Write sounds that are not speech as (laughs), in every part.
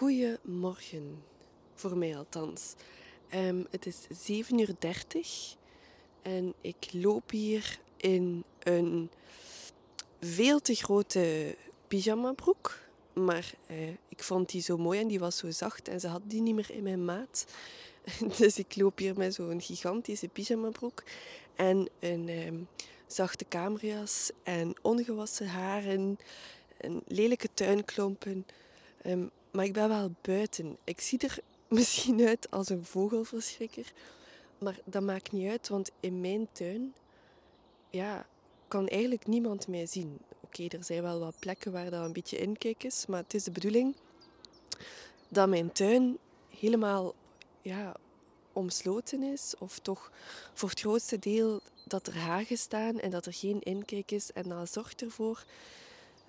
Goedemorgen, voor mij althans. Ehm, het is 7 uur 30 en ik loop hier in een veel te grote pyjamabroek. Maar eh, ik vond die zo mooi en die was zo zacht en ze had die niet meer in mijn maat. (laughs) Dus ik loop hier met zo'n gigantische pyjamabroek en een ehm, zachte kamerjas en ongewassen haren en lelijke tuinklompen. Ehm, maar ik ben wel buiten. Ik zie er (laughs) misschien uit als een vogelverschrikker. Maar dat maakt niet uit, want in mijn tuin ja, kan eigenlijk niemand mij zien. Oké, er zijn wel wat plekken waar dat een beetje inkijk is. Maar het is de bedoeling dat mijn tuin helemaal ja, omsloten is. Of toch voor het grootste deel dat er hagen staan en dat er geen inkijk is. En dat zorgt ervoor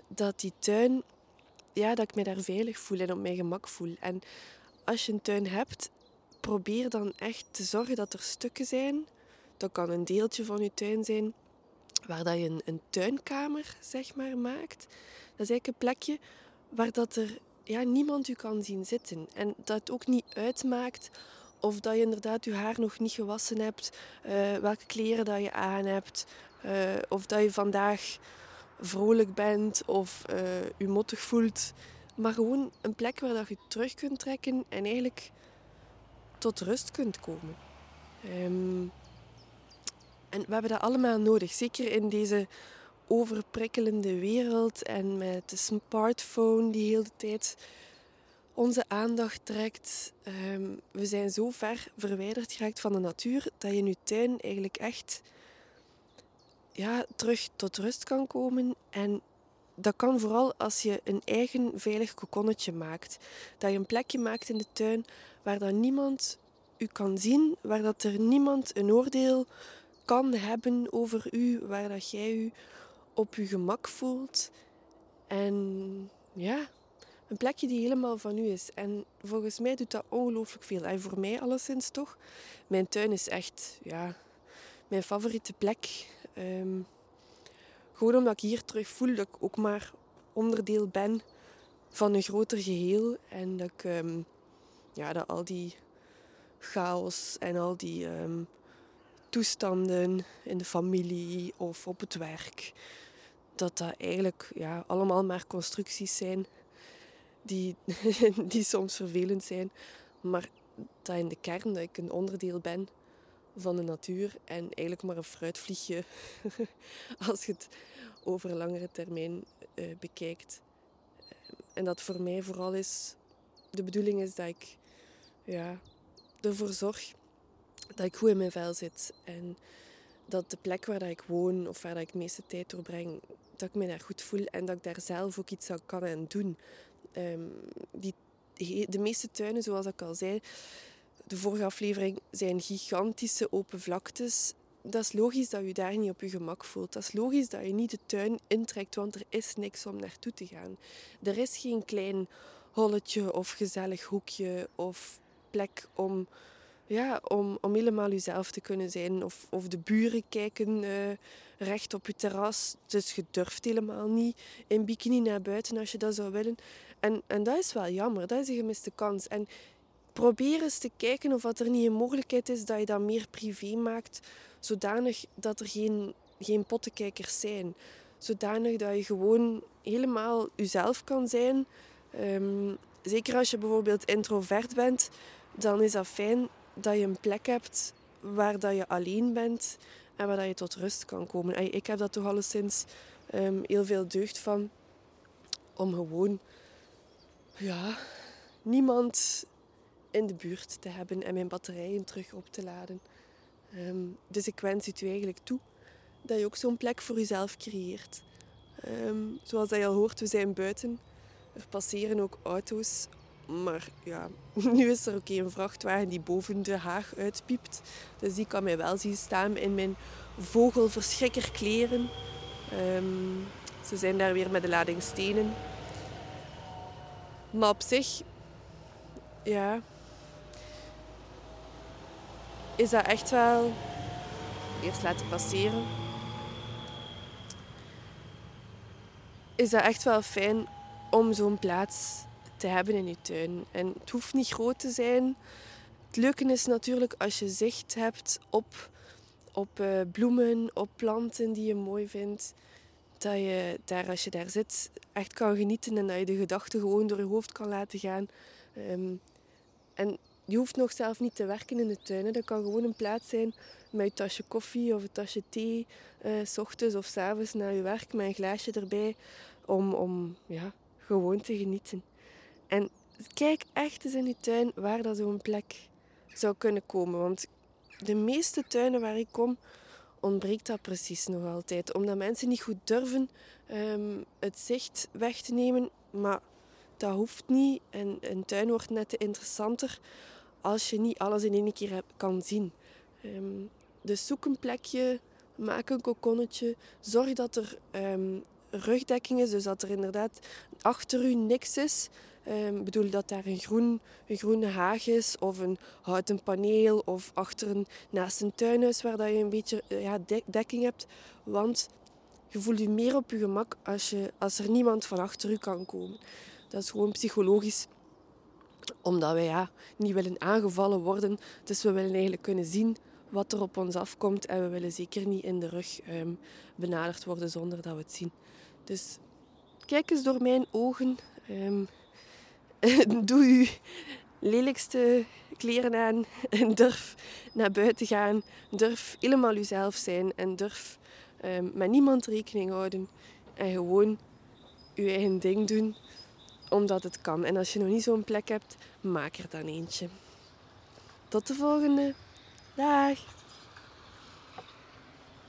dat die tuin ja, dat ik me daar veilig voel en op mijn gemak voel. En als je een tuin hebt, probeer dan echt te zorgen dat er stukken zijn. Dat kan een deeltje van je tuin zijn, waar dat je een, een tuinkamer zeg maar, maakt. Dat is eigenlijk een plekje waar dat er ja, niemand u kan zien zitten. En dat het ook niet uitmaakt of dat je inderdaad je haar nog niet gewassen hebt, uh, welke kleren dat je aan hebt, uh, of dat je vandaag vrolijk bent of uh, je mottig voelt. Maar gewoon een plek waar dat je terug kunt trekken en eigenlijk tot rust kunt komen. Um, en we hebben dat allemaal nodig. Zeker in deze overprikkelende wereld en met de smartphone die heel de tijd onze aandacht trekt. Um, we zijn zo ver verwijderd geraakt van de natuur dat je in je tuin eigenlijk echt ja, terug tot rust kan komen. En dat kan vooral als je een eigen veilig kokonnetje maakt. Dat je een plekje maakt in de tuin waar dat niemand u kan zien, waar dat er niemand een oordeel kan hebben over u, waar dat jij u op je gemak voelt. En ja, een plekje die helemaal van u is. En volgens mij doet dat ongelooflijk veel. En voor mij alleszins toch. Mijn tuin is echt ja, mijn favoriete plek. Um, gewoon omdat ik hier terug voel dat ik ook maar onderdeel ben van een groter geheel. En dat ik um, ja, dat al die chaos en al die um, toestanden in de familie of op het werk, dat dat eigenlijk ja, allemaal maar constructies zijn die, (laughs) die soms vervelend zijn. Maar dat in de kern dat ik een onderdeel ben van de natuur en eigenlijk maar een fruitvliegje (laughs) als je het over langere termijn uh, bekijkt. En dat voor mij vooral is, de bedoeling is dat ik ja, ervoor zorg dat ik goed in mijn vel zit. En dat de plek waar dat ik woon of waar dat ik de meeste tijd doorbreng, dat ik me daar goed voel en dat ik daar zelf ook iets aan kan en doen. Um, die, de meeste tuinen, zoals ik al zei, de vorige aflevering, zijn gigantische open vlaktes. Dat is logisch dat je daar niet op je gemak voelt. Dat is logisch dat je niet de tuin intrekt, want er is niks om naartoe te gaan. Er is geen klein holletje of gezellig hoekje of plek om, ja, om, om helemaal jezelf te kunnen zijn. Of, of de buren kijken uh, recht op je terras. Dus je durft helemaal niet in bikini naar buiten als je dat zou willen. En, en dat is wel jammer. Dat is een gemiste kans. En probeer eens te kijken of er niet een mogelijkheid is dat je dat meer privé maakt, zodanig dat er geen, geen pottenkijkers zijn. Zodanig dat je gewoon helemaal jezelf kan zijn. Um, zeker als je bijvoorbeeld introvert bent, dan is dat fijn dat je een plek hebt waar dat je alleen bent en waar dat je tot rust kan komen. Ik heb dat toch alleszins um, heel veel deugd van om gewoon ja, niemand in de buurt te hebben en mijn batterijen terug op te laden. Um, dus ik wens het u eigenlijk toe dat je ook zo'n plek voor jezelf creëert. Um, zoals dat je al hoort, we zijn buiten. Er passeren ook auto's. Maar ja, (laughs) nu is er ook een vrachtwagen die boven de haag uitpiept. Dus die kan mij wel zien staan in mijn vogelverschrikkerkleren. Um, ze zijn daar weer met de lading stenen. Maar op zich, ja, is dat echt wel eerst laten passeren. Is dat echt wel fijn om zo'n plaats te hebben in je tuin. En het hoeft niet groot te zijn. Het leuke is natuurlijk als je zicht hebt op, op uh, bloemen, op planten die je mooi vindt. Dat je daar, als je daar zit, echt kan genieten en dat je de gedachten gewoon door je hoofd kan laten gaan. Um, en je hoeft nog zelf niet te werken in de tuin. Dat kan gewoon een plaats zijn met je tasje koffie of een tasje thee. Uh, s ochtends of s avonds na je werk met een glaasje erbij. Om, om ja, gewoon te genieten. En kijk echt eens in je tuin waar dat zo'n plek zou kunnen komen. Want de meeste tuinen waar ik kom, ontbreekt dat precies nog altijd. Omdat mensen niet goed durven um, het zicht weg te nemen. Maar dat hoeft niet. En een tuin wordt net interessanter als je niet alles in één keer kan zien. Um, dus zoek een plekje, maak een kokonnetje. Zorg dat er um, rugdekking is, dus dat er inderdaad achter u niks is. Ik um, bedoel dat daar een, groen, een groene haag is of een houten paneel of achter een, naast een tuinhuis waar dat je een beetje uh, ja, dekking hebt. Want je voelt je meer op je gemak als, je, als er niemand van achter u kan komen. Dat is gewoon psychologisch omdat wij ja, niet willen aangevallen worden. Dus we willen eigenlijk kunnen zien wat er op ons afkomt. En we willen zeker niet in de rug um, benaderd worden zonder dat we het zien. Dus kijk eens door mijn ogen. Um, (laughs) doe je lelijkste kleren aan en durf naar buiten gaan. Durf helemaal jezelf zijn en durf um, met niemand rekening houden. En gewoon je eigen ding doen omdat het kan. En als je nog niet zo'n plek hebt, maak er dan eentje. Tot de volgende. Dag!